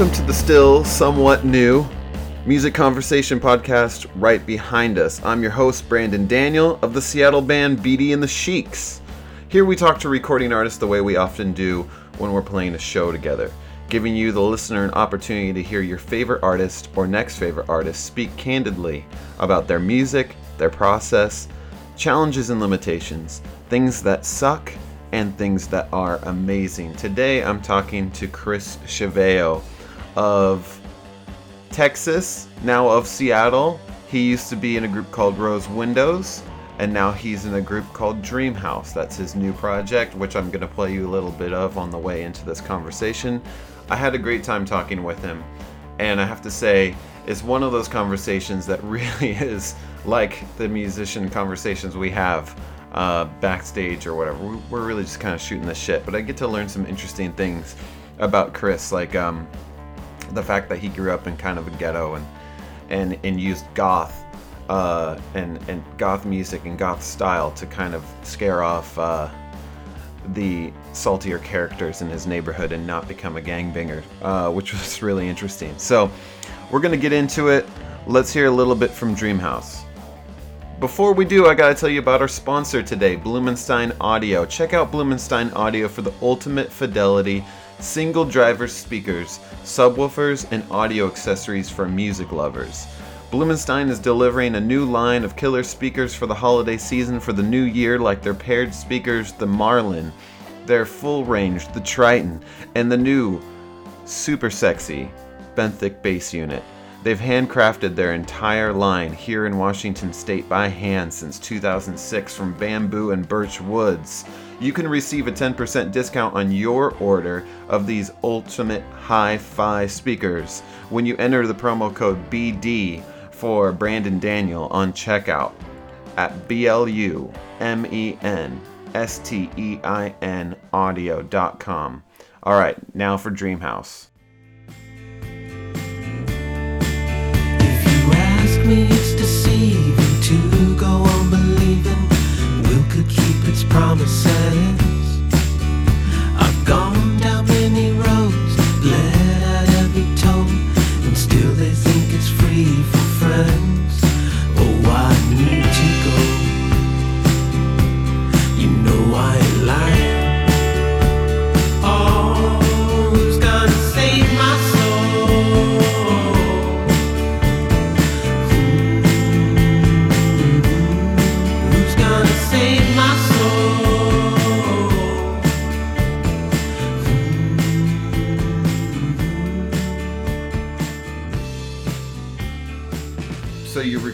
Welcome to the still somewhat new music conversation podcast right behind us. I'm your host, Brandon Daniel of the Seattle band Beatty and the Sheiks. Here we talk to recording artists the way we often do when we're playing a show together, giving you, the listener, an opportunity to hear your favorite artist or next favorite artist speak candidly about their music, their process, challenges and limitations, things that suck, and things that are amazing. Today I'm talking to Chris Cheveyo of Texas, now of Seattle. He used to be in a group called Rose Windows, and now he's in a group called Dreamhouse. That's his new project, which I'm going to play you a little bit of on the way into this conversation. I had a great time talking with him, and I have to say, it's one of those conversations that really is like the musician conversations we have uh, backstage or whatever. We're really just kind of shooting the shit, but I get to learn some interesting things about Chris, like um, the fact that he grew up in kind of a ghetto and and and used goth uh, and and goth music and goth style to kind of scare off uh, the saltier characters in his neighborhood and not become a gangbanger, uh, which was really interesting. So we're gonna get into it. Let's hear a little bit from Dreamhouse. Before we do, I gotta tell you about our sponsor today, Blumenstein Audio. Check out Blumenstein Audio for the ultimate fidelity single driver speakers, subwoofers, and audio accessories for music lovers. Blumenstein is delivering a new line of killer speakers for the holiday season for the new year, like their paired speakers, the Marlin, their full range, the Triton, and the new, super sexy benthic bass unit. They've handcrafted their entire line here in Washington state by hand since 2006 from bamboo and birch woods. You can receive a 10% discount on your order of these ultimate hi fi speakers when you enter the promo code BD for Brandon Daniel on checkout at B L U M E N S T E I N audio.com. All right, now for Dreamhouse. Promises. I've gone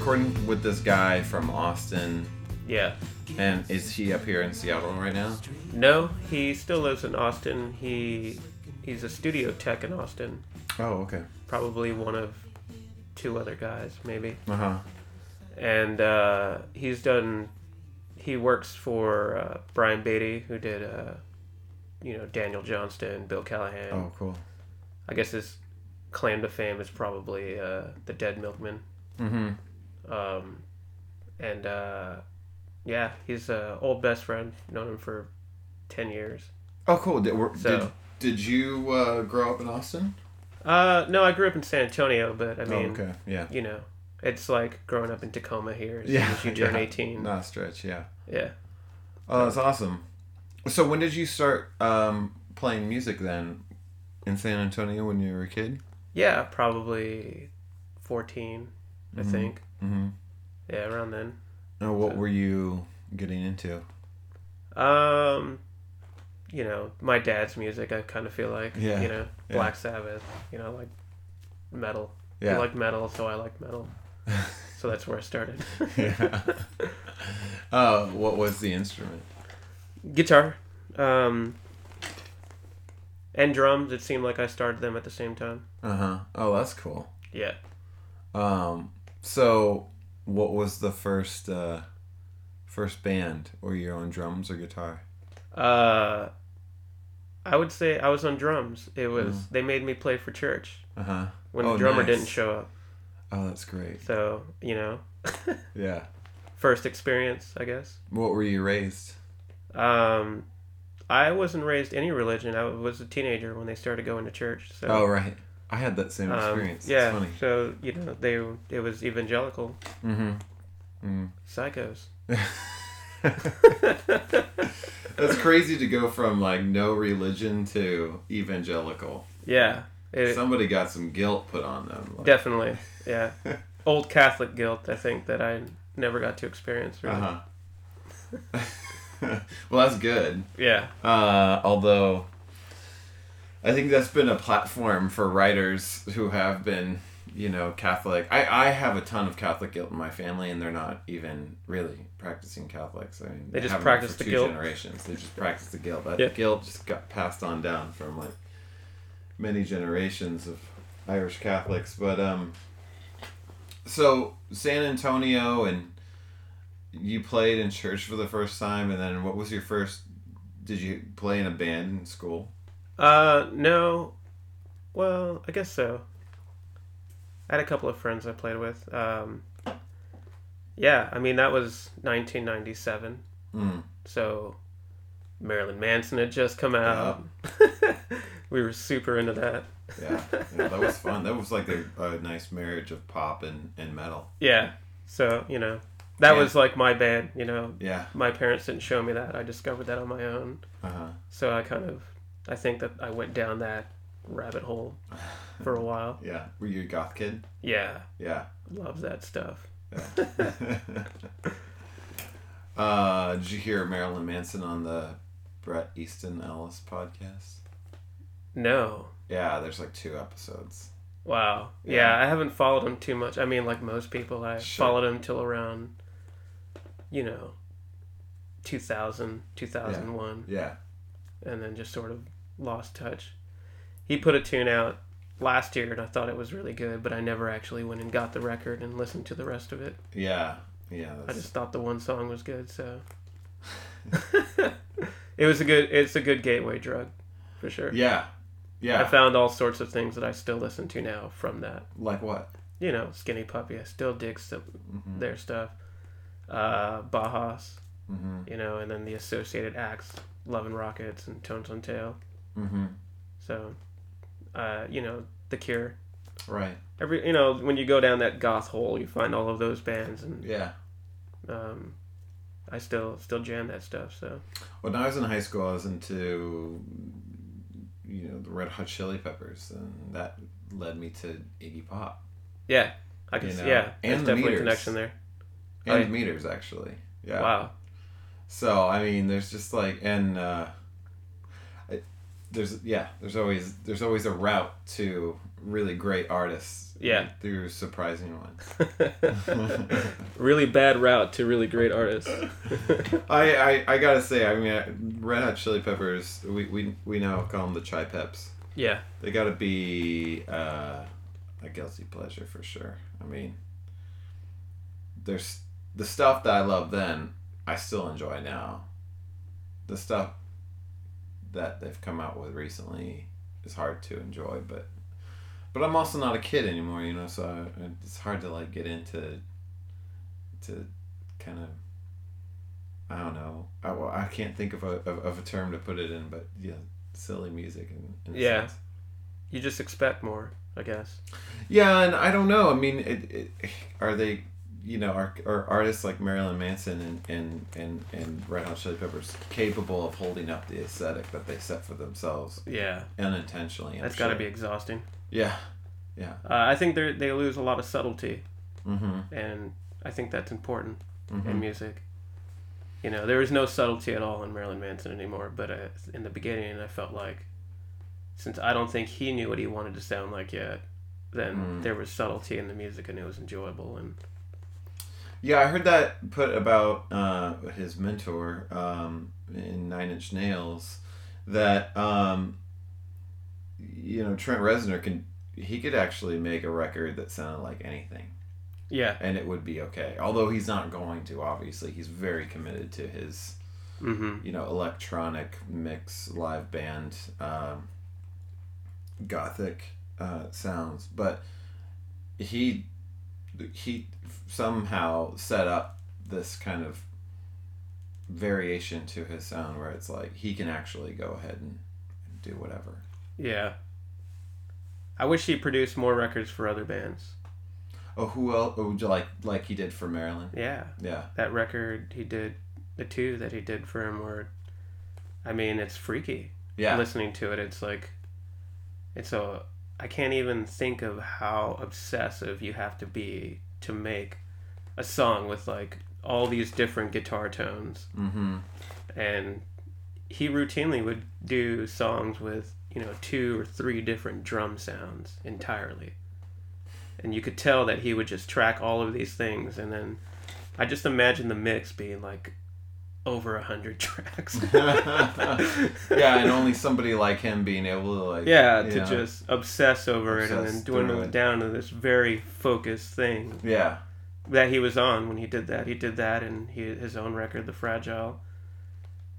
recording with this guy from Austin, Yeah. and is he up here in Seattle right now? No, he still lives in Austin. He he's a studio tech in Austin. Oh, okay. Probably one of two other guys, maybe. Uh huh. And uh, he's done. He works for uh, Brian Beattie, who did, uh, you know, Daniel Johnston, Bill Callahan. Oh, cool. I guess his claim to fame is probably uh, the Dead Milkmen. Mm-hmm. Um, and uh, yeah, he's an old best friend. Known him for ten years. Oh, cool. Did, were, So- did, did you uh, grow up in Austin? Uh, no, I grew up in San Antonio, but I mean, oh, okay. Yeah. you know, it's like growing up in Tacoma here as Yeah. soon as you turn yeah. 18. Not a stretch. Yeah. Yeah. Oh, that's awesome. So when did you start um, playing music then? In San Antonio when you were a kid? Yeah, probably 14, I think. Mm-hmm. Yeah, around then. And what So- were you getting into? Um, you know, my dad's music, I kind of feel like. Yeah, You know, yeah. Black Sabbath, you know, like metal. Yeah. I like metal, so I like metal. so that's where I started. yeah. uh, what was the instrument? Guitar. Um, and drums. It seemed like I started them at the same time. Uh huh. Oh, that's cool. Yeah. Um, so what was the first uh, first band? Were you on drums or guitar? Uh, I would say I was on drums. It was Mm. they made me play for church Uh huh. when Oh, the drummer nice. didn't show up. Oh, that's great. So you know, Yeah. first experience, I guess. What were you raised? Um, I wasn't raised any religion. I was a teenager when they started going to church. So Oh, right. I had that same Um, experience. It's yeah. funny. So you know they it was evangelical Mm-hmm. psychos. That's crazy to go from like no religion to evangelical. Yeah. It, Somebody got some guilt put on them. Like, definitely. Yeah. Old Catholic guilt. I think that I never got to experience. Really. Uh huh. well, that's good. Yeah. Uh, although, I think that's been a platform for writers who have been, you know, Catholic. I, I have a ton of Catholic guilt in my family, and they're not even really practicing Catholics. I mean, They just practice for the two guilt. generations. They just practice the guilt. That Yeah. guilt just got passed on down from like many generations of Irish Catholics. But um, so San Antonio and you played in church for the first time, and then what was your first? Did you play in a band in school? Uh, no. Well, I guess so. I had a couple of friends I played with. Um, yeah, I mean that was 1997, Mm. so Marilyn Manson had just come out. we were super into that. Yeah, yeah, that was fun. That was like a, a nice marriage of pop and, and metal. Yeah, so you know that Yeah. was like my band. You know, Yeah. my parents didn't show me that. I discovered that on my own. Uh huh. So I kind of, I think that I went down that rabbit hole for a while. Yeah. Were you a goth kid? Yeah, Yeah. love that stuff. yeah. uh, did you hear Marilyn Manson on the Bret Easton Ellis podcast? No. Yeah, there's like two episodes. Wow. Yeah. Yeah. I haven't followed him too much. I mean, like most people, I Sure. followed him till around, you know, 2000, 2001, Yeah. and then just sort of lost touch. He put a tune out last year, and I thought it was really good, but I never actually went and got the record and listened to the rest of it. Yeah. Yeah. I just thought the one song was good, so. it was a good. It's a good gateway drug, for sure. yeah. Yeah. I found all sorts of things that I still listen to now from that. like what? you know, Skinny Puppy. I still dig some, Mhm. their stuff. Uh, Bauhaus, Mm-hmm. you know, and then the associated acts, Love and Rockets and Tones on Tail. Mm-hmm. So, uh, you know, The Cure. Right. Every, you know, when you go down that goth hole, you find all of those bands, and Yeah. um, I still still jam that stuff. So, When I was in high school, I was into, you know, the Red Hot Chili Peppers, and that led me to Iggy Pop yeah, I can, You see know, yeah, and the definitely meters. connection there. and Oh, yeah. Meters actually. Yeah. Wow. So I mean, there's just like, and uh, there's yeah, there's always there's always a route to really great artists. Yeah. Through surprising ones. really bad route to really great artists. I, I I gotta say, I mean, Red Hot Chili Peppers. We we we now call them the Chai Peps. yeah, They gotta be uh, a guilty pleasure for sure. I mean, there's the stuff that I love then, I still enjoy now. The stuff that they've come out with recently is hard to enjoy, but but I'm also not a kid anymore, you know. So I, it's hard to like get into to kind of I don't know. I, well, I can't think of a of, of a term to put it in, but yeah, silly music and Yeah. sense. you just expect more, I guess. Yeah, and I don't know. I mean, it, it, are they, you know, are, are artists like Marilyn Manson and, and, and, and Red Hot Chili Peppers capable of holding up the aesthetic that they set for themselves Yeah, unintentionally? I'm that's got to be exhausting. Yeah, yeah. Uh, I think they they lose a lot of subtlety, Mm-hmm. and I think that's important mm-hmm. in music. You know, there is no subtlety at all in Marilyn Manson anymore. But uh, in the beginning, I felt like, since I don't think he knew what he wanted to sound like yet, then Mm. there was subtlety in the music, and it was enjoyable. And Yeah, I heard that put about uh, his mentor um, in Nine Inch Nails that um, you know Trent Reznor can he could actually make a record that sounded like anything. yeah, and it would be okay. Although he's not going to, obviously, he's very committed to his, mm-hmm. you know, electronic mix live band, um, gothic uh, sounds. But he he somehow set up this kind of variation to his sound where it's like he can actually go ahead and, and do whatever. yeah. I wish he produced more records for other bands. Oh, who else? Oh, like like he did for Marilyn. Yeah, Yeah. that record he did, the two that he did for him were, I mean, it's freaky. Yeah. Listening to it, it's like, it's a. I can't even think of how obsessive you have to be to make a song with like all these different guitar tones. Mm-hmm. and he routinely would do songs with you know two or three different drum sounds entirely and you could tell that he would just track all of these things and then i just imagine the mix being like over a hundred tracks yeah, and only somebody like him being able to like. yeah to know, just obsess over it and then dwindle it it. down to this very focused thing Yeah. that he was on when he did that. He did that and he his own record, The Fragile,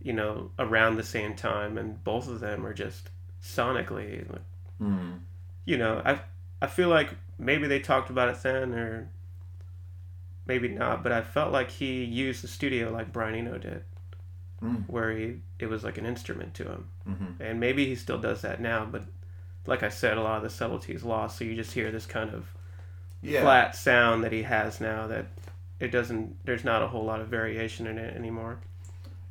you know, around the same time, and both of them are just sonically, like, Mm. you know, I I feel like maybe they talked about it then or maybe not, but I felt like he used the studio like Brian Eno did, Mm. where he it was like an instrument to him, Mm-hmm. and maybe he still does that now, but. Like I said, a lot of the subtlety is lost, so you just hear this kind of Yeah. flat sound that he has now that it doesn't there's not a whole lot of variation in it anymore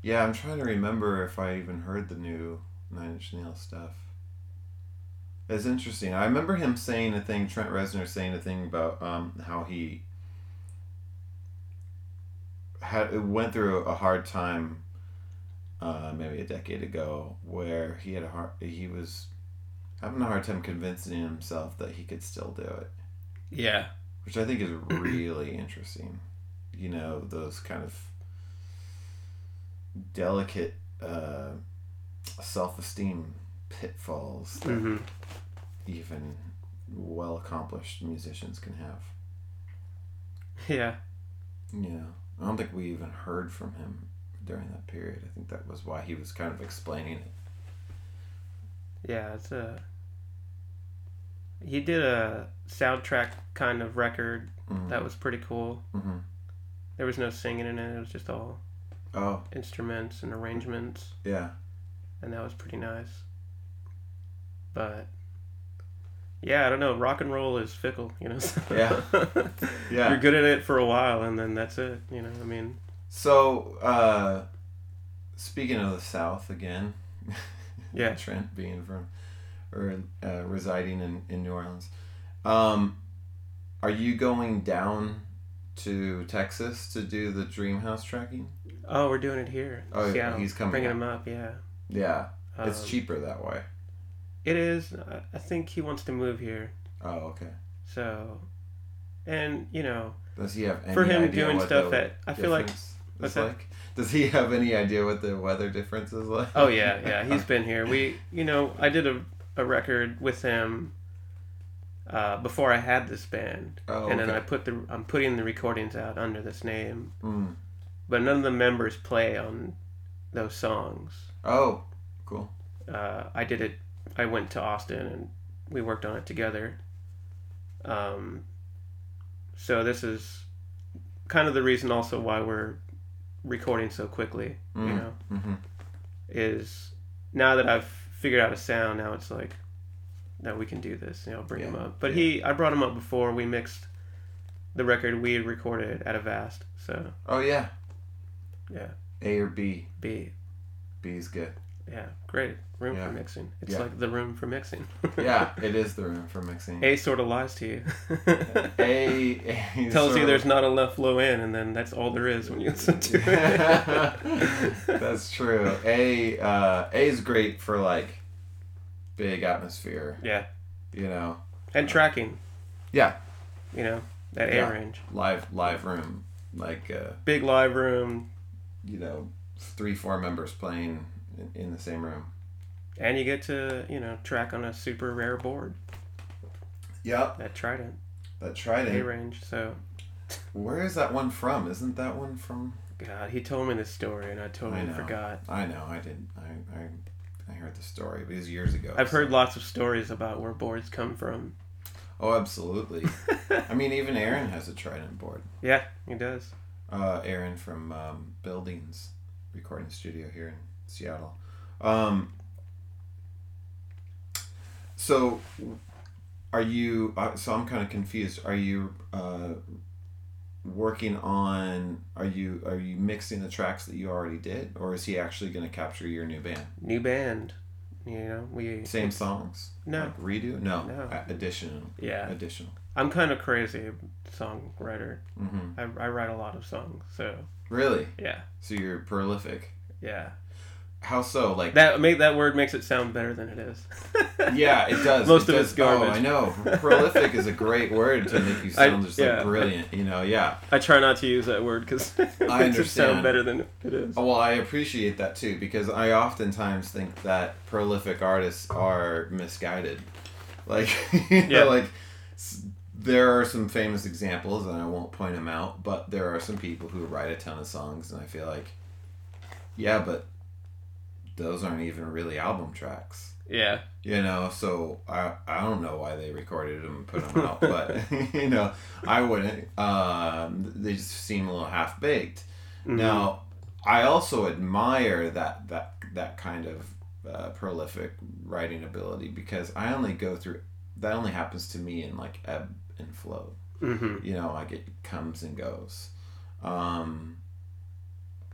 Yeah, I'm trying to remember if I even heard the new Nine Inch Nails stuff. It's interesting. I remember him saying a thing, Trent Reznor saying a thing about um, how he had went through a hard time, uh, maybe a decade ago, where he had a hard, he was having a hard time convincing himself that he could still do it, yeah. Which I think is really interesting. You know, those kind of delicate uh, self-esteem pitfalls that hmm even well-accomplished musicians can have. yeah. Yeah, I don't think we even heard from him during that period. I think that was why he was kind of explaining it. yeah it's a he did a soundtrack kind of record Mhm. that was pretty cool Mhm. there was no singing in it it was just all Oh, instruments and arrangements yeah. and that was pretty nice but yeah i don't know rock and roll is fickle you know Yeah. Yeah. you're good at it for a while and then that's it you know i mean So, uh, speaking of the South again, Yeah. Trent being from or uh, residing in, in New Orleans, um, are you going down to Texas to do the Dream House tracking? Oh, we're doing it here. Oh, yeah, Seattle. he's coming Bringing up. him up, yeah. Yeah, it's Um, cheaper that way. It is. I- think he wants to move here. Oh, okay. So, and you know, Does he have any For him idea doing what stuff the at- I feel like- what's that? like? Does he have any idea what the weather difference is like? oh yeah, yeah, he's been here. We, you know, I did a a record with him uh, before I had this band, Oh, and then okay. I put the I'm putting the recordings out under this name, Mm. but none of the members play on those songs. Oh, cool. uh, I did it. I went to Austin and we worked on it together. Um, so this is kind of the reason also why we're recording so quickly. You Mm. know, hmm is now that I've figured out a sound, now it's like, no, we can do this. You know, bring him up. But he, I brought him up before we mixed the record we had recorded at Avast. So Oh yeah. yeah, A or B. B, B is good. Yeah, great room Yeah. for mixing. It's Yeah. like the room for mixing. Yeah, it is the room for mixing. A sort of lies to you. A, A tells you there's not enough low end, and then that's all there is when you listen to it. That's true. A uh, A is great for like big atmosphere. yeah, You know. and tracking. Yeah. You know that Yeah. A range, Live live room like uh, big live room, you know three four members playing in, the same room. and you get to you know track on a super rare board, Yep. that Trident That A Trident. range. So, Where is that one from? Isn't that one from? God, he told me this story, and I totally I forgot. I know. I didn't. I I, I heard the story, but it was years ago. I've so- heard lots of stories about where boards come from. Oh, absolutely. I mean, even Aaron has a Trident board. Yeah, he does. Uh, Aaron from um, Buildings Recording Studio here in Seattle. Um, so, are you? Uh, so I'm kind of confused. Are you uh, working on? Are you are you mixing the tracks that you already did, or is he actually going to capture your new band? New band. You know, we Same songs? No. Like redo? No. No. Additional. Yeah. Additional. I'm kind of crazy songwriter. hmm I, I write a lot of songs, so Really? yeah, So you're prolific. yeah. How so? Like That make that word makes it sound better than it is. Yeah, it does. Most it of does. it's garbage. Oh, I know. Prolific is a great word to make you I- sound just yeah. like brilliant. You know, yeah. I try not to use that word because it makes it understand. sound better than it is. Oh, Well, I appreciate that too because I oftentimes think that prolific artists are misguided. Like, you know, Yeah. like there are some famous examples, and I won't point them out, but there are some people who write a ton of songs, and I feel like, yeah, but those aren't even really album tracks. Yeah, You know, so I I don't know why they recorded them and put them out, but you know, I wouldn't. Um, they just seem a little half baked. Mhm. Now, I also admire that that that kind of uh, prolific writing ability because I only go through that only happens to me in like ebb and flow. hmm You know, like it comes and goes. Um,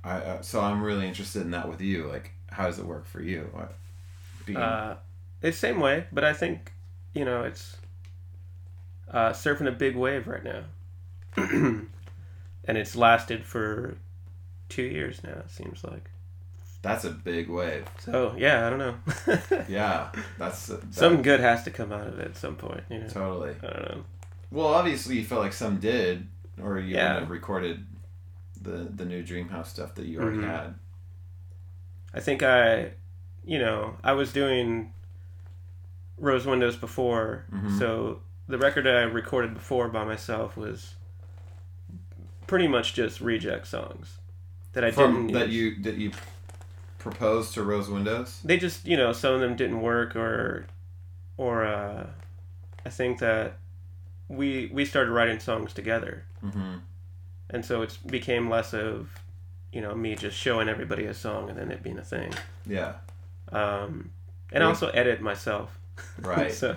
I uh, so I'm really interested in that with you. Like, how does it work for you? Being, Uh, it's same way, but I think you know it's uh, surfing a big wave right now, and it's lasted for two years now. It seems like. that's a big wave. So yeah, I don't know. Yeah, that's that, Something good has to come out of it at some point. You know. totally. I don't know. Well, obviously, you felt like some did, or you Yeah. recorded the the new Dreamhouse stuff that you already Mhm. had. I think I, you know, I was doing Rose Windows before, Mhm. so the record that I recorded before by myself was pretty much just reject songs that I From didn't that use. you that you proposed to Rose Windows. They just, you know, some of them didn't work, or, or uh, I think that we we started writing songs together, Mm-hmm. and so it became less of, you know, me just showing everybody a song and then it being a thing. Yeah. um, and Yeah. also edit myself. Right. so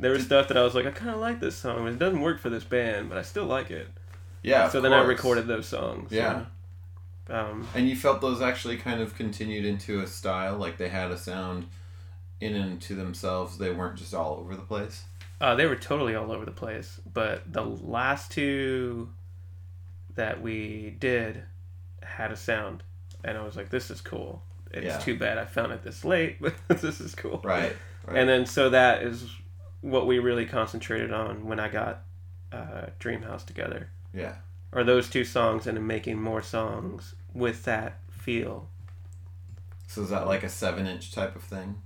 there was stuff that I was like, I kind of like this song, it doesn't work for this band, but I still like it. Yeah. so then I recorded those songs. Yeah. Um, And you felt those actually kind of continued into a style, like they had a sound in and to themselves. They weren't just all over the place. uh, they were totally all over the place, but the last two that we did had a sound, and I was like, this is cool. It's Yeah. too bad I found it this late, but this is cool. Right. Right. And then so that is what we really concentrated on when I got uh, Dreamhouse together. yeah. Or those two songs and then making more songs with that feel. So is that like a seven-inch type of thing?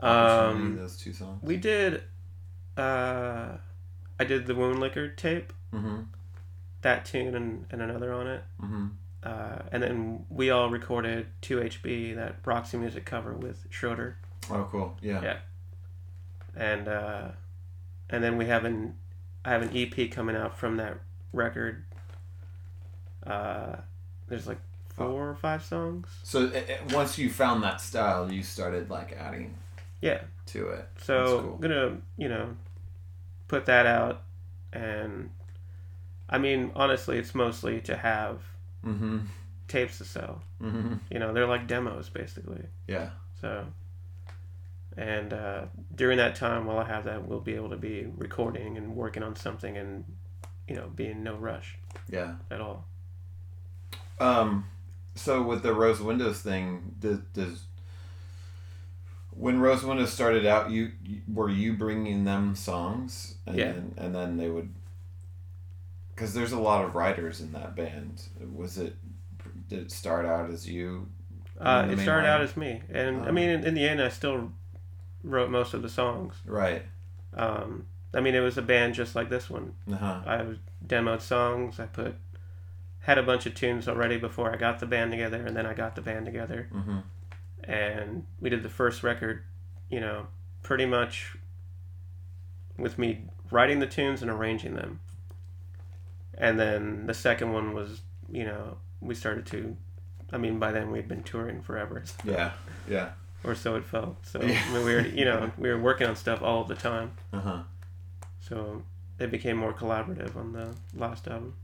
Um, those two songs. we did. Uh, I did the Wound Liquor tape, Mm-hmm. that tune and, and another on it. Mm-hmm. Uh, and then we all recorded 2HB, that Roxy Music cover with Schroeder. Oh, cool. Yeah. Yeah. And uh, and then we have an I have an EP coming out from that record. Uh, there's like four or five songs. So uh, uh, once you found that style, you started like adding Yeah. to it. So cool. I'm gonna, you know, put that out and I mean, honestly, it's mostly to have Mm-hmm. tapes to sell. Mm-hmm. You know, they're like demos basically. Yeah. So and uh, during that time while I have that we'll be able to be recording and working on something and you know, be in no rush Yeah. at all. Um, so with the Rose Windows thing, does, does when Rose Windows started out, you, you were you bringing them songs, and Yeah. then, and then they would, because there's a lot of writers in that band. Was it did it start out as you? Uh, it started out as me, and I Oh. mean, in, in the end, I still wrote most of the songs. Right. Um, I mean, it was a band just like this one. Uh huh. I demoed songs. I put had a bunch of tunes already before I got the band together, and then I got the band together, Mm-hmm. and we did the first record. You know, pretty much with me writing the tunes and arranging them, and then the second one was, you know, we started to. I mean, by then we'd been touring forever, Yeah. Yeah. or so it felt. So Yeah. I mean, we were, you know, we were working on stuff all the time. Uh huh. So it became more collaborative on the last album.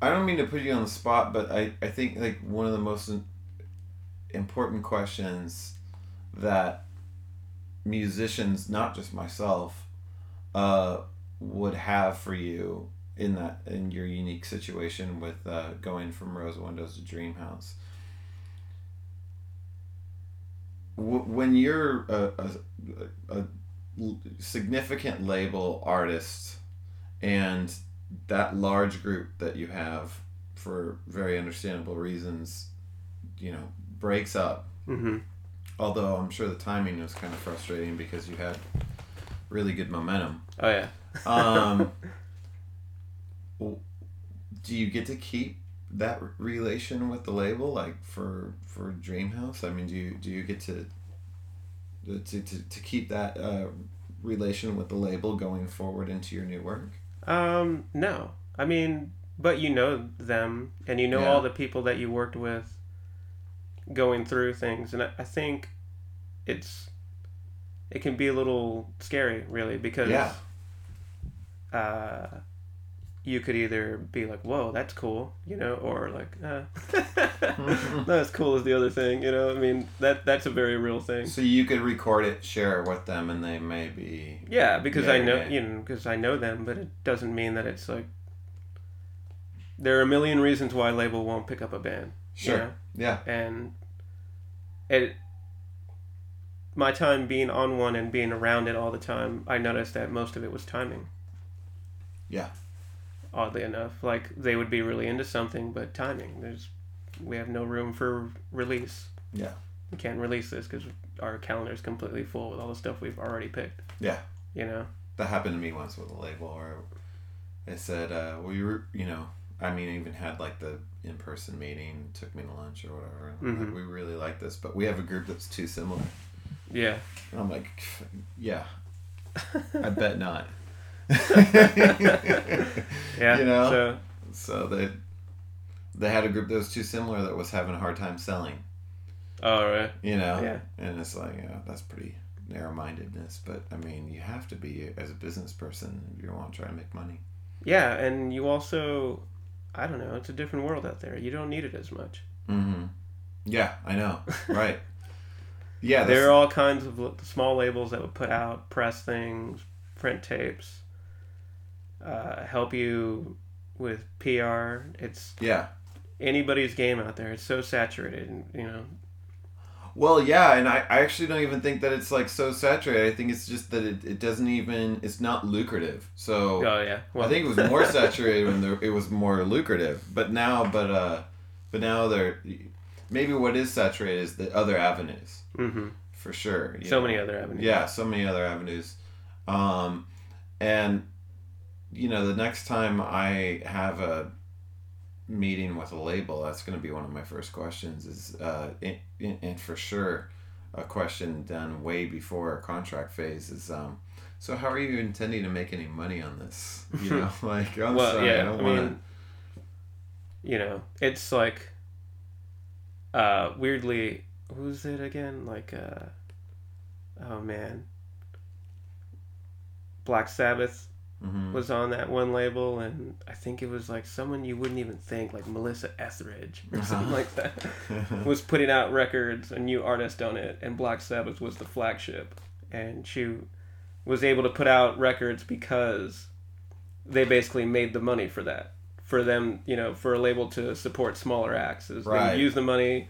I don't mean to put you on the spot, but I, I think like one of the most important questions that musicians, not just myself, uh, would have for you in that in your unique situation with uh, going from Rose Windows to Dream House. W- when you're a a significant label artist and that large group that you have for very understandable reasons you know breaks up Mm-hmm. although i'm sure the timing was kind of frustrating because you had really good momentum Oh yeah. um do you get to keep that relation with the label like for for dreamhouse i mean do you do you get to to, to, to keep that uh, relation with the label going forward into your new work Um, no. I mean, but you know them, and you know Yeah. all the people that you worked with going through things, and I, I think it's it can be a little scary, really, because Yeah. uh, you could either be like, "Whoa, that's cool," you know, or like, uh, "Not as cool as the other thing," you know. I mean, that that's a very real thing. So you could record it, share it with them, and they may be. Yeah, because I know yeah. you know because I know them, but it doesn't mean that it's like. There are a million reasons why a label won't pick up a band. you Sure. know? Yeah. and it. My time being on one and being around it all the time, I noticed that most of it was timing. Yeah. Oddly enough, like they would be really into something, but timing. There's, we have no room for release. Yeah. We can't release this because our calendar is completely full with all the stuff we've already picked. Yeah. You know. That happened to me once with a label where they said, uh, we were, you know, I mean, I even had like the in person meeting, took me to lunch or whatever. I'm like, we really like this, but we have a group that's too similar. Yeah. And I'm like, yeah, I bet not. Yeah. You know? So So they they had a group that was too similar that was having a hard time selling. all right. You know? Yeah. And it's like, yeah, that's pretty narrow mindedness. But I mean, you have to be as a business person if you want to try to make money. Yeah, and you also, I don't know, it's a different world out there. You don't need it as much. Mm-hmm. Yeah, I know. Right. Yeah, that's, there are all kinds of small labels that would put out press things, print tapes, uh, help you with PR. It's yeah. anybody's game out there. It's so saturated, and you know. Well, yeah, and I, I actually don't even think that it's like so saturated. I think it's just that it, it doesn't even it's not lucrative. So Oh yeah. I think it was more saturated when there, it was more lucrative. But now, but uh, but now they're maybe what is saturated is the other avenues hmm for sure. So know. many other avenues. Yeah, so many other avenues. Um, and you know, the next time I have a meeting with a label, that's going to be one of my first questions. Is uh, and, and for sure, a question done way before our contract phase is. Um, so how are you intending to make any money on this? You know, like I'm well, sorry, yeah. I, don't want mean, you know, it's like, uh, weirdly, who's it again? Like, uh, oh man, Black Sabbath hmm was on that one label, and I think it was like someone you wouldn't even think, like Melissa Etheridge or something Uh-huh. like that, was putting out records, a new artist on it, and Black Sabbath was the flagship, and she was able to put out records because they basically made the money for that, for them, you know, for a label to support smaller acts, is Right. they use the money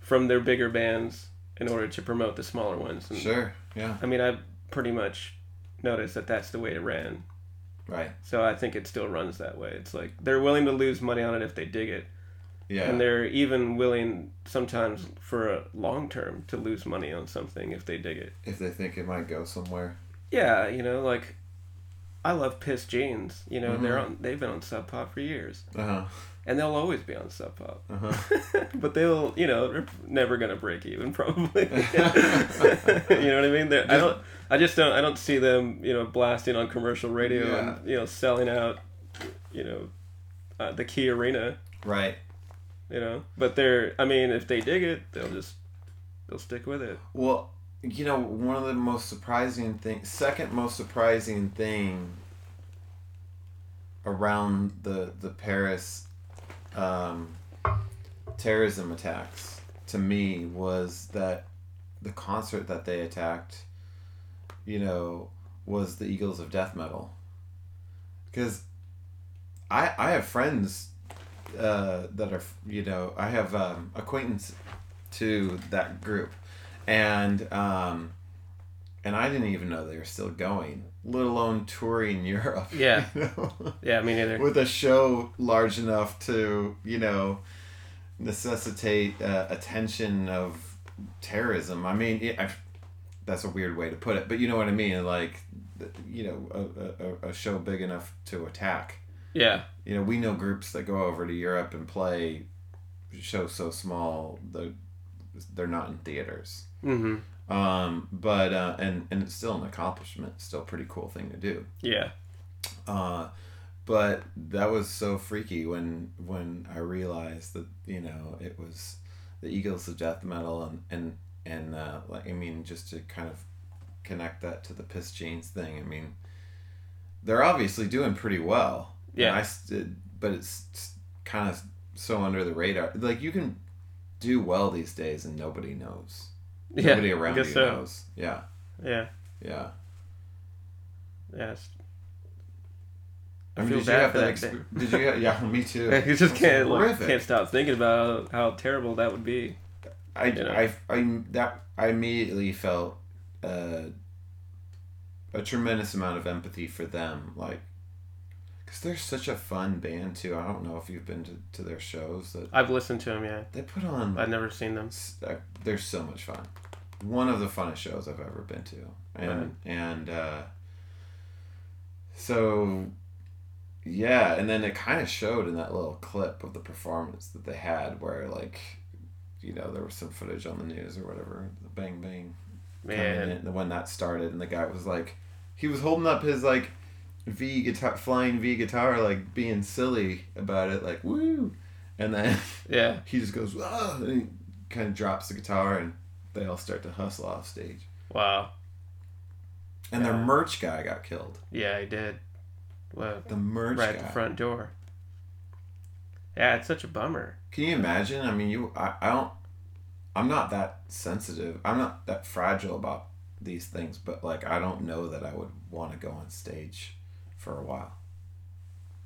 from their bigger bands in order to promote the smaller ones. And, Sure. Yeah. I mean, I've pretty much noticed that that's the way it ran. Right. So I think it still runs that way. It's like they're willing to lose money on it if they dig it, Yeah. and they're even willing sometimes for a long term to lose money on something if they dig it. if they think it might go somewhere. Yeah, you know, like I love Pissed Jeans. You know, they're Mhm. on. They've been on Sub Pop for years, Uh huh. and they'll always be on Sub Pop. Uh huh. but they'll, you know, they're never gonna break even, probably. you know what I mean? They're, I don't. I just don't. I don't see them, you know, blasting on commercial radio Yeah. and you know selling out, you know, uh, the Key Arena. Right. You know, but they're. I mean, if they dig it, they'll just they'll stick with it. Well, you know, one of the most surprising thing, second most surprising thing around the the Paris um, terrorism attacks to me was that the concert that they attacked, you know, was the Eagles of Death Metal. Because I I have friends uh, that are you know I have um, acquaintance to that group, and um, and I didn't even know they were still going, let alone touring Europe. Yeah. you know? Yeah, me neither. with a show large enough to you know necessitate uh, attention of terrorism. I mean, it, I, that's a weird way to put it, but you know what I mean. Like, you know, a, a, a show big enough to attack. Yeah. You know, we know groups that go over to Europe and play shows so small that they're not in theaters. Mm-hmm. Um, but uh, and and it's still an accomplishment, still a pretty cool thing to do. Yeah. Uh, but that was so freaky when when I realized that you know it was the Eagles of death metal and and and uh, like I mean just to kind of connect that to the Pissed Jeans thing. I mean, they're obviously doing pretty well. Yeah. I st- but it's kind of so under the radar. Like you can do well these days and nobody knows. Yeah. Nobody I around you so. knows. Yeah. Yeah. Yeah. Yeah. it's- I mean, feel did you bad have for that? Exp- did you? Have, yeah, me too. You just can't like, can't stop thinking about how terrible that would be. I, you know. I, I, that I immediately felt uh, a tremendous amount of empathy for them, like, because they're such a fun band too. I don't know if you've been to, to their shows that I've listened to them. Yeah. they put on. I've never seen them. uh, They're so much fun. One of the funnest shows I've ever been to, and Right. and uh, so yeah, and then it kind of showed in that little clip of the performance that they had, where like, you know, there was some footage on the news or whatever, the bang bang coming Man. in, when that started, and the guy was like, he was holding up his like V guitar, flying V guitar, like being silly about it, like woo, and then Yeah. he just goes, ah, and he kind of drops the guitar, and they all start to hustle off stage, Wow. and their merch guy got killed. Yeah, he did. Well, The merch right guy. at the front door. Yeah, it's such a bummer. Can you imagine? I mean, you, I, I don't, I'm not that sensitive. I'm not that fragile about these things, but like, I don't know that I would want to go on stage for a while.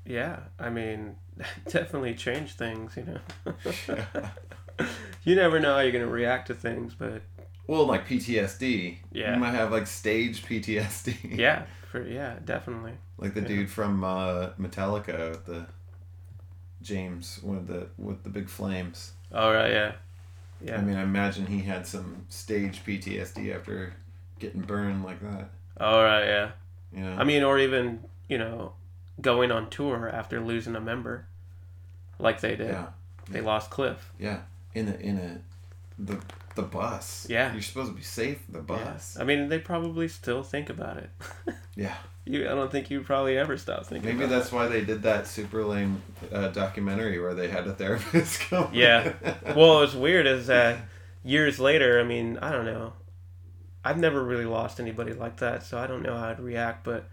Yeah, I mean, definitely change things, you know. you never know how you're going to react to things, but Well, like PTSD. Yeah. You might have like stage PTSD. yeah, for yeah, definitely. Like the Yeah. dude from uh, Metallica, with the James with the with the big flames. All right, yeah. Yeah. I mean, I imagine he had some stage PTSD after getting burned like that. All right, yeah. You know. I mean, or even, you know, going on tour after losing a member like they did. yeah, They lost Cliff. yeah. In a in a the the bus. Yeah. You're supposed to be safe. The bus. I mean, they probably still think about it. Yeah. you, I don't think you probably ever stop thinking. Maybe that's why they did that super lame uh, documentary where they had a therapist come. Yeah. well, what's weird is that years later, I mean, I don't know. I've never really lost anybody like that, so I don't know how I'd react. But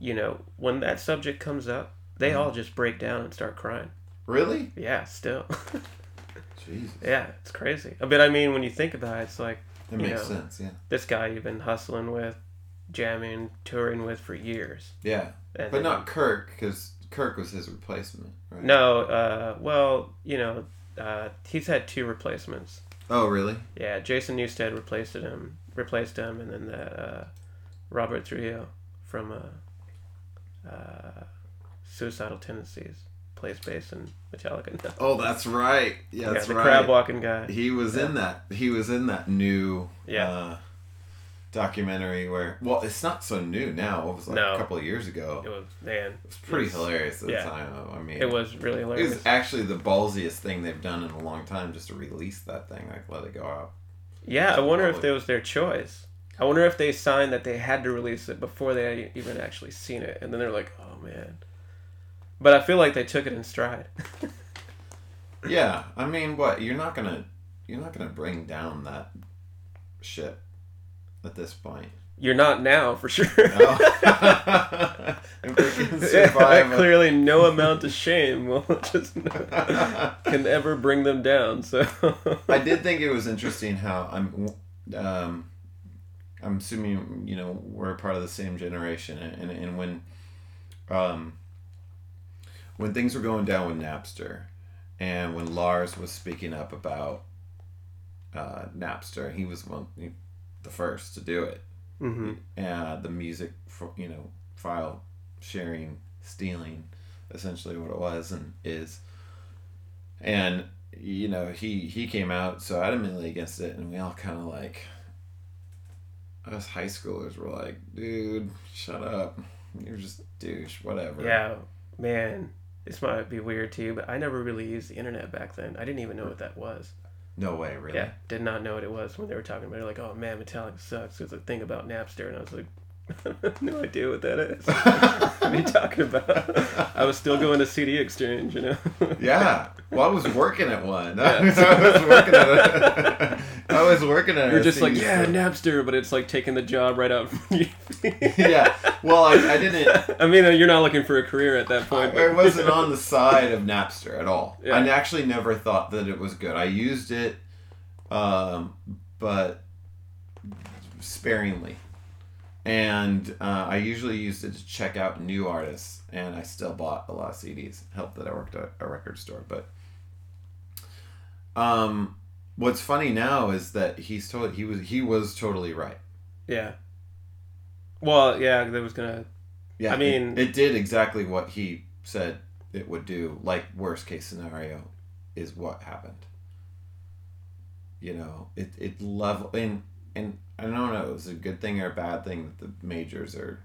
you know, when that subject comes up, they all just break down and start crying. really? Yeah, still. Jesus. yeah, it's crazy. But I mean, when you think about it, it's like That makes know, sense. Yeah. this guy you've been hustling with, jamming, touring with for years. Yeah. And But not Kirk, because Kirk was his replacement, right? No, uh, well, you know, uh, he's had two replacements. Oh, really? Yeah, Jason Newsted replaced him, replaced him, and then that uh, Robert Trujillo from uh, Suicidal Tendencies plays bass in Metallica now. Oh, that's right. Yeah, that's the right. crab walking guy. He was in that. He was in that new Yeah. uh, documentary where. Well, it's not so new now. It was like No. a couple of years ago. It was man. It was pretty it was- hilarious at the time. I mean, It was really hilarious. It was actually the ballsiest thing they've done in a long time, just to release that thing, like let it go out. yeah, I wonder if public. that was their choice. I wonder if they signed that they had to release it before they even actually seen it, and then they're like, "Oh man." But I feel like they took it in stride. Yeah, I mean, what you're not gonna, you're not gonna bring down that shit at this point. You're not now, for sure. If we can survive. a- Clearly, no amount of shame will just can ever bring them down. So I did think it was interesting how I'm. Um, I'm assuming you know we're part of the same generation, and and when, um, when things were going down with Napster, and when Lars was speaking up about uh, Napster, he was one the first to do it. hmm uh, the music for you know file sharing stealing essentially what it was and is and you know he he came out so adamantly against it and we all kind of like us high schoolers were like dude shut up you're just douche whatever yeah, man, this might be weird too, but I never really used the internet back then. I didn't even know what that was. no way really Yeah, did not know what it was when they were talking about it. Like, oh man, Metallica sucks. There's a thing about Napster, and I was like, no idea what that is. what are you talking about? I was still going to CD Exchange, you know. yeah well i was working at one Yeah. i was working at a, i was working at You're just like, CD yeah, store. Napster, but it's like taking the job right out from you. yeah well I, I didn't I mean, you're not looking for a career at that point. I but- wasn't on the side of Napster at all. Yeah. I actually never thought that it was good. I used it, um, but sparingly. And uh, I usually used it to check out new artists, and I still bought a lot of CDs. Helped that I worked at a record store, but um, what's funny now is that he's totally he was he was totally right. Yeah. Well, yeah, that was gonna. Yeah, I mean- it, it did exactly what he said it would do. Like worst case scenario is what happened. You know, it it level and and I don't know, it was a good thing or a bad thing that the majors are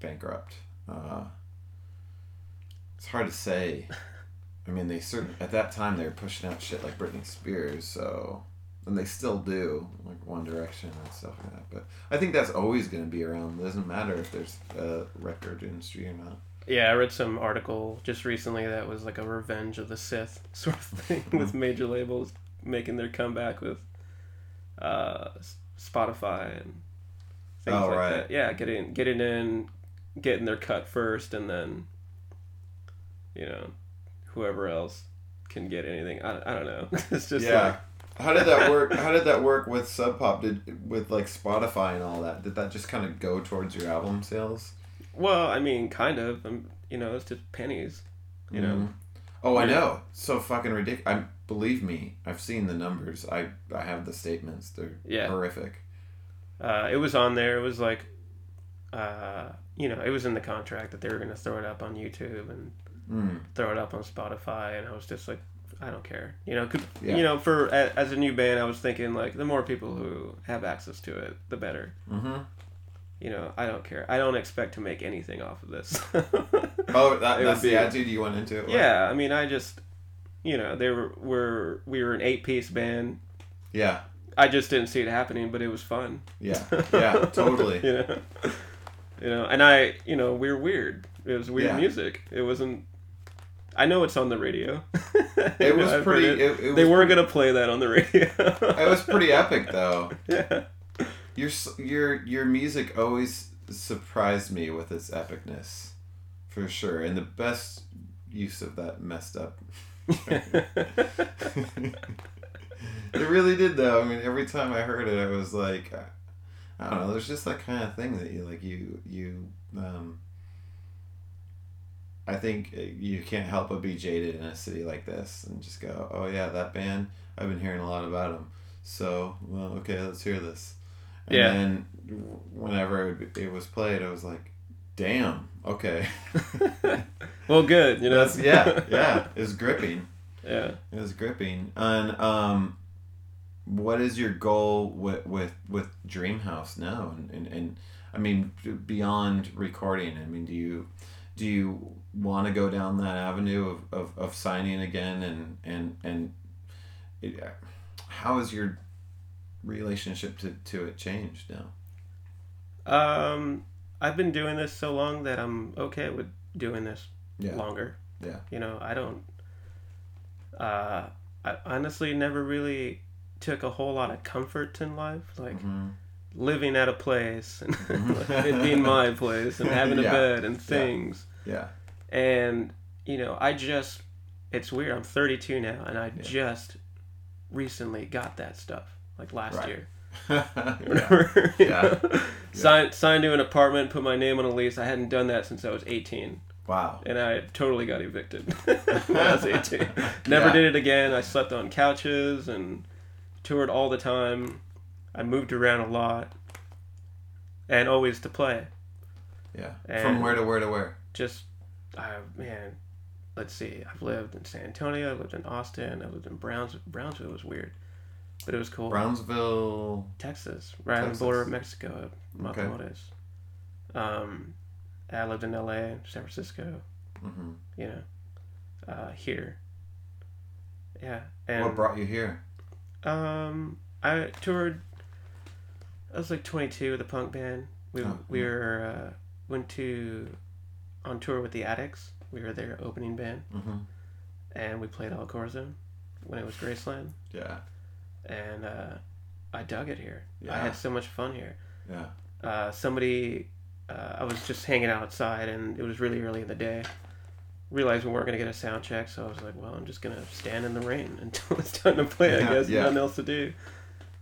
bankrupt. Uh, it's hard to say. I mean, they certain at that time they were pushing out shit like Britney Spears, so and they still do, like One Direction and stuff like that. But I think that's always going to be around. It doesn't matter if there's a record industry or not. Yeah, I read some article just recently that was like a revenge of the Sith sort of thing with major labels making their comeback with uh, Spotify and things Oh, like right. that. Yeah, getting getting in, getting their cut first, and then you know whoever else can get anything. I, I don't know. it's just like How did that work? How did that work with Sub Pop? Did with like Spotify and all that? Did that just kind of go towards your album sales? well, I mean, kind of. Um, you know, it's just pennies. You know. Oh, I know. So fucking ridiculous. I believe me. I've seen the numbers. I I have the statements. They're Yeah. horrific. uh, it was on there. It was like, uh, you know, it was in the contract that they were going to throw it up on YouTube and Mm. throw it up on Spotify, and I was just like, I don't care. You know, 'cause- Yeah. you know, for as a new band, I was thinking like the more people who have access to it, the better. Mm-hmm. You know, I don't care. I don't expect to make anything off of this. Oh, that, that's would be- the attitude you went into it. with? yeah, I mean, I just, you know, they were were we were an eight piece band. Yeah. I just didn't see it happening, but it was fun. Yeah. Yeah. Totally. you know, you know, and I, you know, we are weird. It was weird Yeah. music. It wasn't. I know it's on the radio. It was I've pretty. it. It, it they was, weren't gonna play that on the radio. It was pretty epic though. yeah. Your your your music always surprised me with its epicness, for sure, and the best use of that messed up. it really did though. I mean, every time I heard it, I was like, uh, I don't know. There's just that kind of thing that you like. You you. Um, I think uh, you can't help but be jaded in a city like this and just go, oh yeah, that band. I've been hearing a lot about them. So well, okay, let's hear this. And Yeah. then whenever it, was played, I was like, damn, okay. well, good. You know. That's yeah, yeah. It was gripping. yeah. It was gripping. And um, what is your goal with with with Dreamhouse now? And, and and I mean, beyond recording. I mean, do you do you want to go down that avenue of, of, of signing again? And and and it, how has your relationship to, to it changed now? Um, I've been doing this so long that I'm okay with doing this Yeah. longer. Yeah. You know, I don't. Uh, I honestly never really took a whole lot of comfort in life. Like, Mhm. living at a place and it being my place and having a bed and things. Yeah. And, you know, I just, it's weird. I'm 32 now and I just recently got that stuff, like last Right. year. yeah. Yeah. Signed, signed to an apartment, put my name on a lease. I hadn't done that since I was 18. Wow. And I totally got evicted when I was 18. Never Yeah. did it again. I slept on couches and toured all the time. I moved around a lot and always to play. Yeah. And- From where to where to where? Just, I man, let's see. I've lived in San Antonio. I've lived in Austin. I lived in Browns. Brownsville was weird, but it was cool. Brownsville. Texas, right on the border of Mexico, Okay. Matamoros. Um, I lived in L.A., San Francisco. hmm You know, uh, here. Yeah, and What brought you here? um, I toured. I was like 22 with a punk band. We Oh, we yeah. were uh, went to on tour with the Adicts. We were their opening band, hmm and we played El Corazon when it was Graceland, Yeah. And uh, I dug it here. I had so much fun here. Yeah. uh, somebody uh, I was just hanging outside and it was really early in the day. Realized we weren't gonna get a sound check, so I was like, "Well, I'm just gonna stand in the rain until it's time to play. I guess yeah. nothing else to do."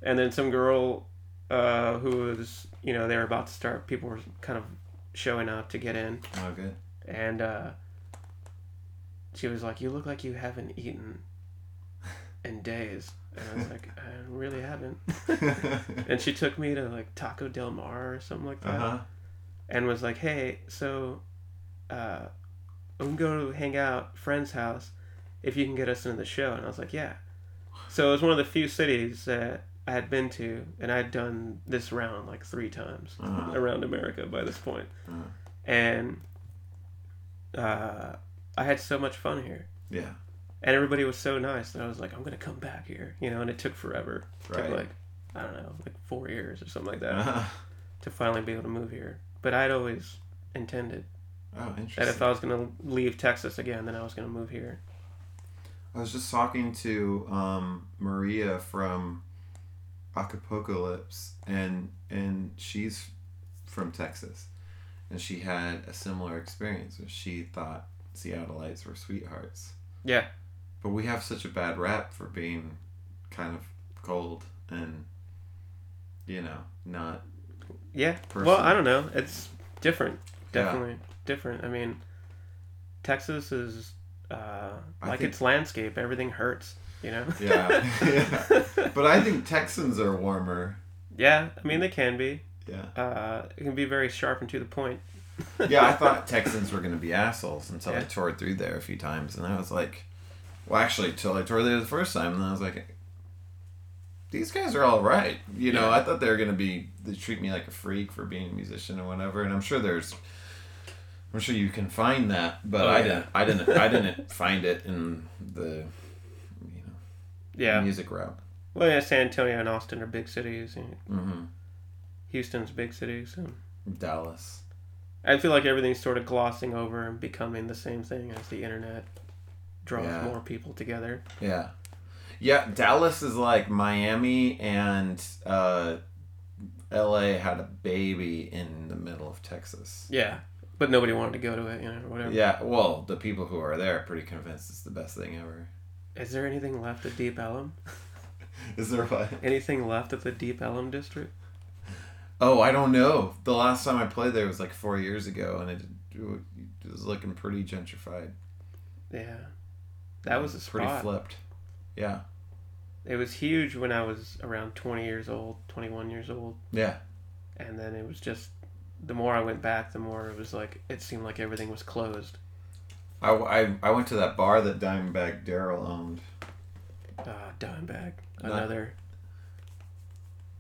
And then some girl uh, who was, you know, they were about to start. People were kind of showing up to get in, Oh, good. and uh, she was like, "You look like you haven't eaten in days." And I was like, "I really haven't." and she took me to like Taco Del Mar or something like that huh. and was like, "Hey, so uh, we can go hang out friend's house if you can get us into the show." And I was like, "Yeah." So it was one of the few cities that I had been to, and I had done this round like three times Uh-huh. around America by this point. Uh-huh. and uh, I had so much fun here. Yeah. And everybody was so nice that I was like, I'm gonna come back here, you know. And it took forever. It Right. took like I don't know, like four years or something like that Uh-huh. to finally be able to move here. But I'd always intended Oh, that if I was going to leave Texas again, then I was going to move here. I was just talking to um, Maria from Acapocalypse, and and she's from Texas, and she had a similar experience. Where she thought Seattleites were sweethearts, Yeah. But we have such a bad rap for being kind of cold and you know not Yeah. Person. Well, I don't know. It's different. Yeah. Definitely different. I mean, Texas is uh, like think- its landscape. Everything hurts, you know? Yeah. Yeah. But I think Texans are warmer. yeah. I mean, they can be. Yeah. Uh, it can be very sharp and to the point. Yeah, I thought Texans were going to be assholes until I Yeah. toured through there a few times, and I was like, well, actually, till I toured there the first time, and I was like, these guys are all right. You know, Yeah. I thought they were going to be they treat me like a freak for being a musician or whatever, and I'm sure there's. I'm sure you can find that, but Oh, I yeah. didn't. I didn't. I didn't find it in the, you know, Yeah. music route. Well, yeah, San Antonio and Austin are big cities. and hmm Houston's big city, so Dallas. I feel like everything's sort of glossing over and becoming the same thing as the internet draws Yeah. more people together. Yeah. Yeah, Dallas is like Miami and uh, LA had a baby in the middle of Texas. Yeah, but nobody wanted to go to it, you know, whatever. Yeah, well, the people who are there are pretty convinced it's the best thing ever. Is there anything left of Deep Ellum? Is there what? Anything left of the Deep Ellum district? Oh, I don't know. The last time I played there was like four years ago, and it, it was looking pretty gentrified. Yeah, that was a spot. pretty flipped. Yeah, It was huge when I was around 20 years old, 21 years old, yeah, and then it was just the more I went back, the more it was like it seemed like everything was closed. I, I, I went to that bar that Dimebag Darrell owned. Uh, Dimebag, Not- another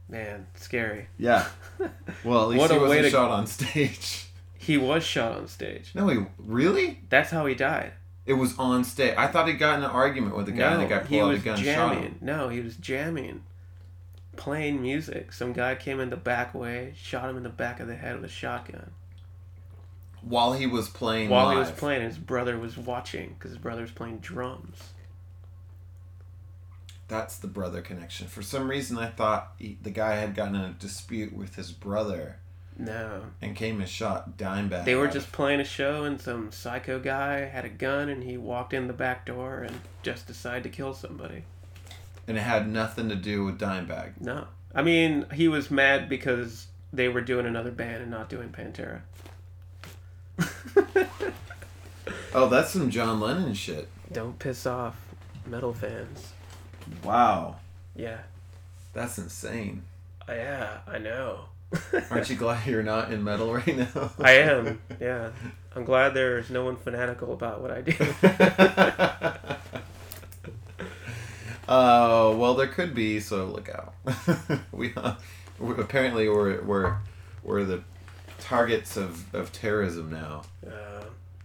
man, scary. Yeah. Well, at least What he wasn't to- shot on stage. He was shot on stage. No, he really? That's how he died. It was on stage. I thought he got in an argument with the guy, and the guy he pulled out a gun, and shot jamming. No, he was jamming, playing music. Some guy came in the back way, shot him in the back of the head with a shotgun. while he was playing. While he was playing, his brother was watching because his brother was playing drums. That's the brother connection. For some reason, I thought he, the guy had gotten in a dispute with his brother No. and came and shot Dimebag. They were just of- playing a show, and some psycho guy had a gun, and he walked in the back door and just decided to kill somebody. and it had nothing to do with Dimebag. No. I mean, he was mad because they were doing another band and not doing Pantera. Oh, that's some John Lennon shit. Don't piss off metal fans. Wow, Yeah. that's insane. Yeah, I know. Aren't you glad you're not in metal right now? I am. Yeah. I'm glad there's no one fanatical about what I do. Oh well, there could be. So look out. we, uh, we apparently we're we're we're the targets of, of terrorism now. Uh,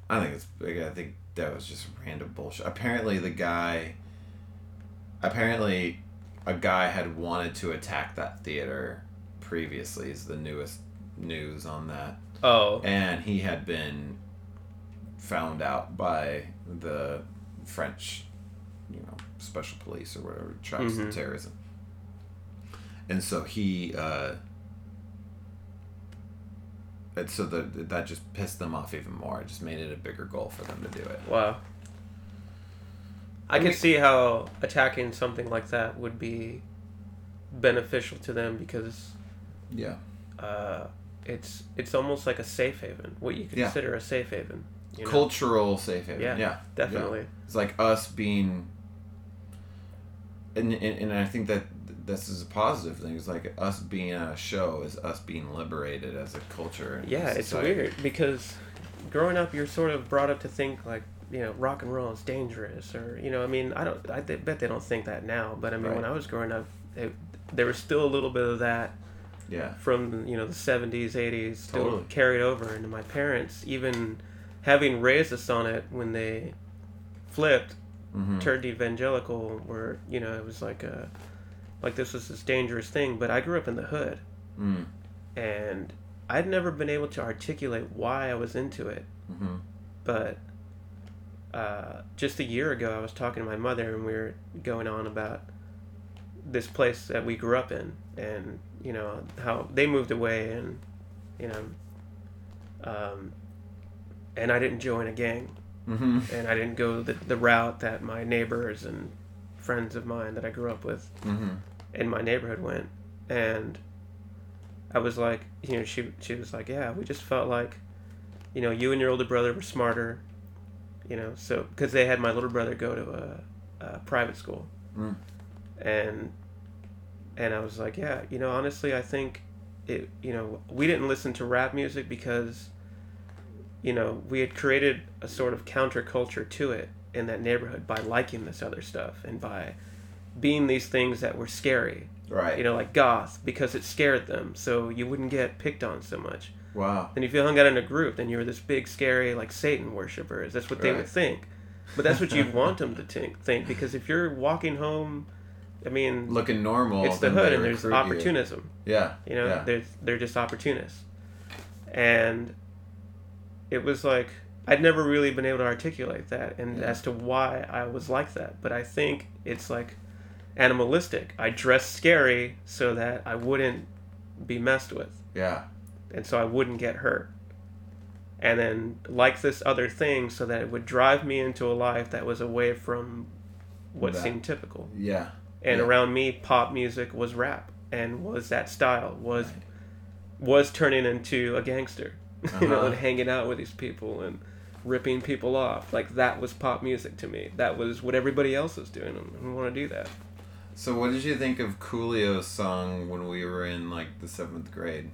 I think it's. I think that was just random bullshit. Apparently, the guy. Apparently, a guy had wanted to attack that theater previously. Is the newest news on that, oh. and he had been found out by the French, you know, special police or whatever tracks the Mhm. terrorism. And so he. Uh, and so the, that just pissed them off even more. It just made it a bigger goal for them to do it. Wow. I mean- can see how attacking something like that would be beneficial to them because Yeah. uh, it's it's almost like a safe haven. What you Yeah. consider a safe haven. You know? Cultural safe haven. Yeah, Yeah. definitely. Yeah. It's like us being. And, and, and I think that this is a positive thing. It's like us being at a show is us being liberated as a culture. Yeah, it's weird because growing up, you're sort of brought up to think like you know rock and roll is dangerous, or you know, I mean, I don't, I bet they don't think that now, but I mean, when I was growing up, it, there was still a little bit of that Yeah. from you know the 70s 80s still Totally. carried over into my parents even having raised us on it when they flipped hmm turned evangelical where you know it was like a like this was this dangerous thing but i grew up in the hood Mm. and i'd never been able to articulate why i was into it hmm but uh, just a year ago i was talking to my mother and we were going on about this place that we grew up in and you know how they moved away and you know um, and i didn't join a gang. Hmm and i didn't go the, the route that my neighbors and friends of mine that i grew up with hmm in my neighborhood went. And i was like you know she she was like yeah we just felt like you know you and your older brother were smarter you know so because they had my little brother go to a, a private school. Mm. and and i was like yeah you know honestly i think it you know we didn't listen to rap music because you know we had created a sort of counterculture to it in that neighborhood by liking this other stuff and by being these things that were scary. Right. you know like goth because it scared them. So you wouldn't get picked on so much. Wow. and if you hung out in a group then you were this big scary like satan worshippers. That's what they would think. But that's what you'd want them to think, think because if you're walking home i mean Looking normal. it's the hood and there's you. opportunism Yeah. you know Yeah. they're, they're just opportunists and it was like i'd never really been able to articulate that and Yeah. as to why i was like that but i think it's like animalistic i dress scary so that i wouldn't be messed with Yeah. and so I wouldn't get hurt. And then like this other thing so that it would drive me into a life that was away from what That. seemed typical. Yeah. And Yeah. around me pop music was rap and was that style was Right. was turning into a gangster. you know, Uh-huh. and hanging out with these people and ripping people off. Like that was pop music to me. That was what everybody else was doing and I want to do that. So, what did you think of Coolio's song when we were in like the seventh grade?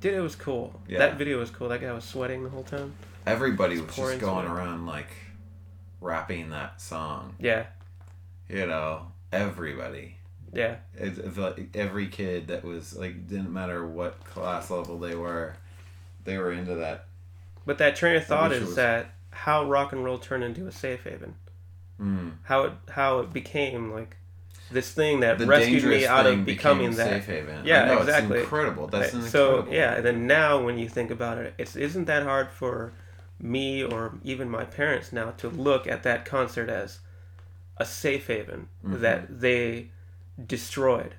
Dude, it was cool. Yeah. That video was cool. That guy was sweating the whole time. Everybody Just was just going sweat. around like rapping that song. Yeah. You know, everybody. Yeah. It, it felt like every kid that was like didn't matter what class level they were, they were into that. But that train of thought is was- that how rock and roll turned into a safe haven. Mm. How it how it became like this thing that The rescued me out of becoming that. safe haven. Yeah, know, exactly. It's incredible. That's an so yeah, and then now when you think about it, it's isn't that hard for me or even my parents now to look at that concert as a safe haven Mm-hmm. that they destroyed.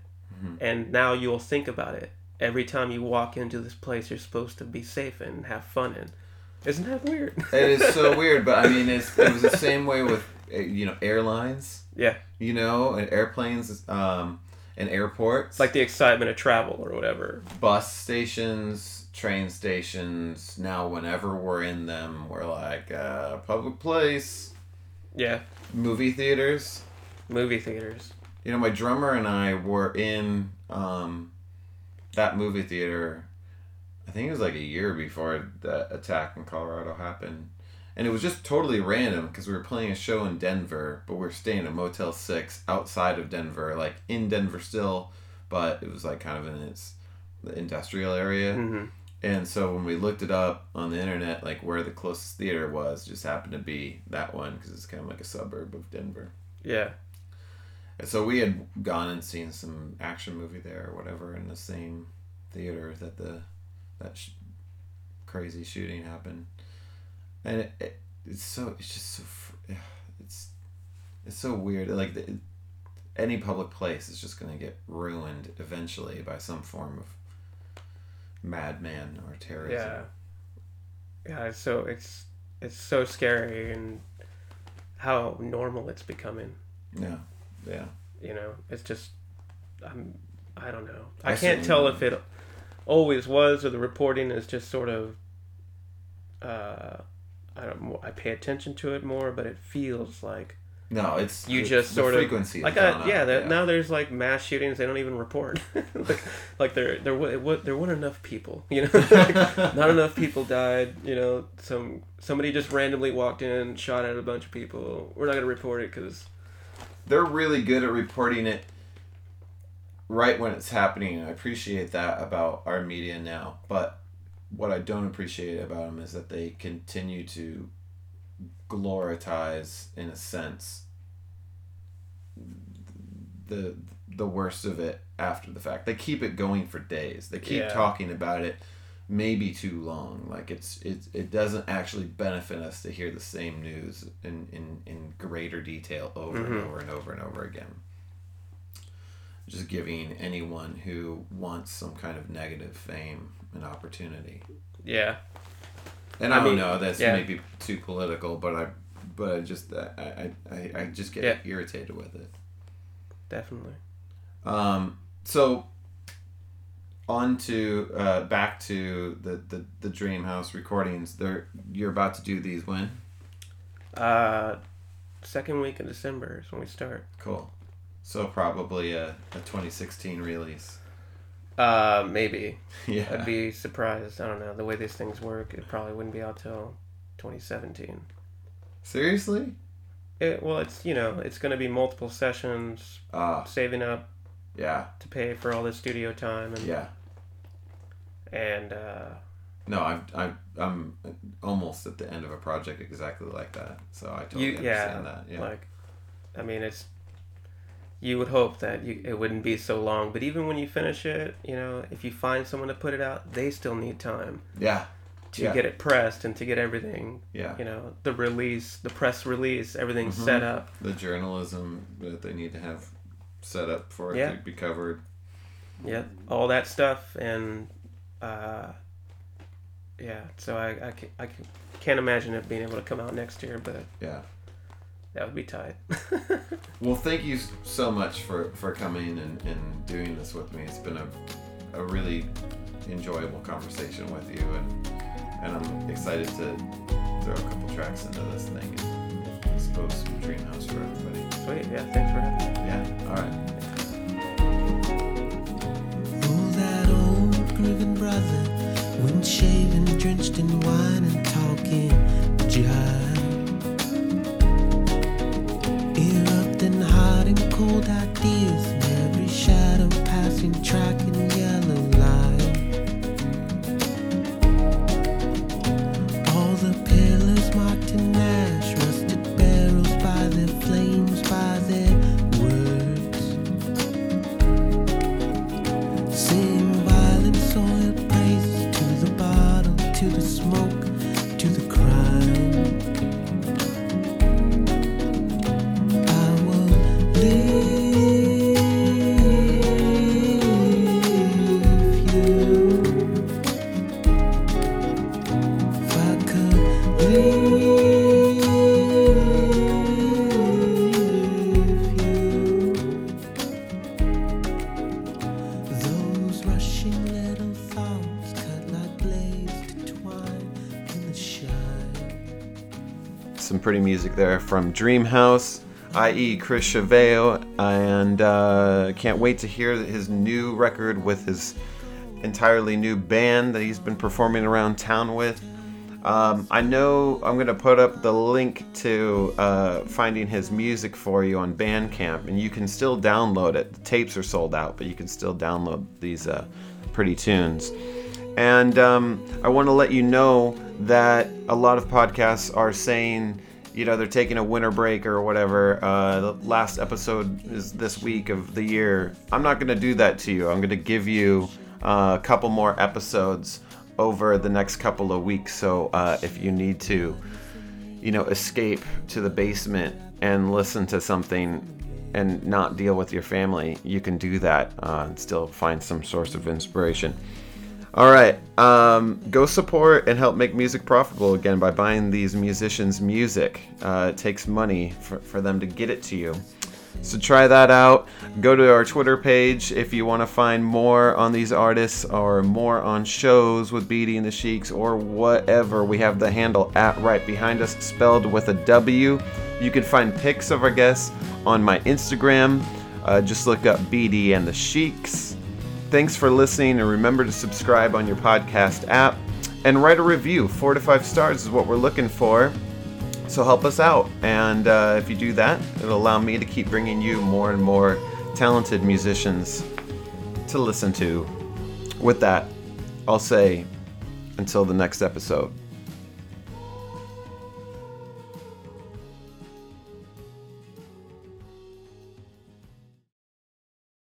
And now you'll think about it every time you walk into this place you're supposed to be safe and have fun in. Isn't that weird? It is so weird, but I mean, it's, it was the same way with uh, you know airlines, yeah. you know, and airplanes, um, and airports, It's like the excitement of travel or whatever. bus stations, train stations. Now, whenever we're in them, we're like uh, public place, Yeah. Movie theaters. Movie theaters. You know, my drummer and I were in um, that movie theater. I think it was like a year before the attack in Colorado happened, and it was just totally random because we were playing a show in Denver, but we are staying at Motel Six outside of Denver, like in Denver still, but it was like kind of in its industrial area. hmm And so when we looked it up on the internet, like where the closest theater was, just happened to be that one because it's kind of like a suburb of Denver. Yeah. And so we had gone and seen some action movie there or whatever in the same theater that the that sh- crazy shooting happened, and it, it, it's so it's just so yeah, it's it's so weird. Like the, any public place is just gonna get ruined eventually by some form of madman or terrorism. Yeah. Yeah, it's so it's it's so scary and how normal it's becoming. Yeah. Yeah. You know, it's just I'm I don't know. I I can't tell if it always was or the reporting is just sort of uh I don't I pay attention to it more, but it feels like No, it's you the- just the sort frequency of like has I, gone yeah, now there's like mass shootings they don't even report. Like, like there there wa- there weren't enough people you know? Like, not enough people died you know? Some somebody just randomly walked in shot at a bunch of people. We're not gonna report it because they're really good at reporting it right when it's happening i appreciate that about our media now but what i don't appreciate about them is that they continue to glorize in a sense the the worst of it after the fact. They keep it going for days. They keep Yeah. talking about it maybe too long. Like it's it, it doesn't actually benefit us to hear the same news in in, in greater detail over and Mhm. over and over and over again. Just giving anyone who wants some kind of negative fame an opportunity. Yeah and I mean, know that's yeah. maybe too political but I but I just I I, I, just get Yeah. irritated with it definitely um, so on to uh, back to the, the the Dream House recordings. They're you're about to do these when? uh second week in december is when we start Cool. So probably a, a 2016 release. Uh maybe yeah. i'd be surprised i don't know the way these things work it probably wouldn't be out till 2017 Seriously? it, well it's you know it's going to be multiple sessions Ah, saving up yeah, to pay for all the studio time and yeah. and uh, No, I'm I'm I'm almost at the end of a project exactly like that. So I totally you yeah, understand that. Yeah. like I mean it's you would hope that you it wouldn't be so long, but even when you finish it, you know, if you find someone to put it out, they still need time yeah. to Yeah. get it pressed and to get everything, Yeah. you know, the release, the press release, everything Mhm. set up. The journalism that they need to have set up for it Yeah. to be covered. Yep, all that stuff and uh yeah, so I I, ca- I can't imagine it being able to come out next year, but Yeah. That would be tight. Well, thank you so much for, for coming and, and doing this with me. It's been a, a really enjoyable conversation with you, and and I'm excited to throw a couple tracks into this thing and expose some Dream House for everybody. Sweet, yeah, thanks for having me. Yeah, all right. Oh, that old grieving brother, wind shaven, drenched in wine and talking jive. Erupting hot and cold ideas, every shadow passing, tracking yellow there from Dreamhouse, i.e., Chris Chaveo, and uh, can't wait to hear his new record with his entirely new band that he's been performing around town with. Um, I know I'm going to put up the link to uh, finding his music for you on Bandcamp, and you can still download it. The tapes are sold out, but you can still download these uh, pretty tunes. And um, I want to let you know that a lot of podcasts are saying, you know, they're taking a winter break or whatever. Uh, the last episode is this week of the year. I'm not to do that to you. I'm to give you uh, a couple more episodes over the next couple of weeks. So uh, if you need to, you know, escape to the basement and listen to something and not deal with your family, you can do that uh, and still find some source of inspiration. All right, um, go support and help make music profitable again by buying these musicians' music. Uh, it takes money for, for them to get it to you. So try that out. Go to our Twitter page if you want to find more on these artists or more on shows with Beattie and the Sheiks or whatever. We have the handle at right behind us, spelled with a W. You can find pics of our guests on my Instagram. Uh, just look up Beattie and the Sheiks. Thanks for listening, and remember to subscribe on your podcast app and write a review. Four to five stars is what we're looking for. So help us out. And uh, if you do that, it'll allow me to keep bringing you more and more talented musicians to listen to. With that, I'll say until the next episode.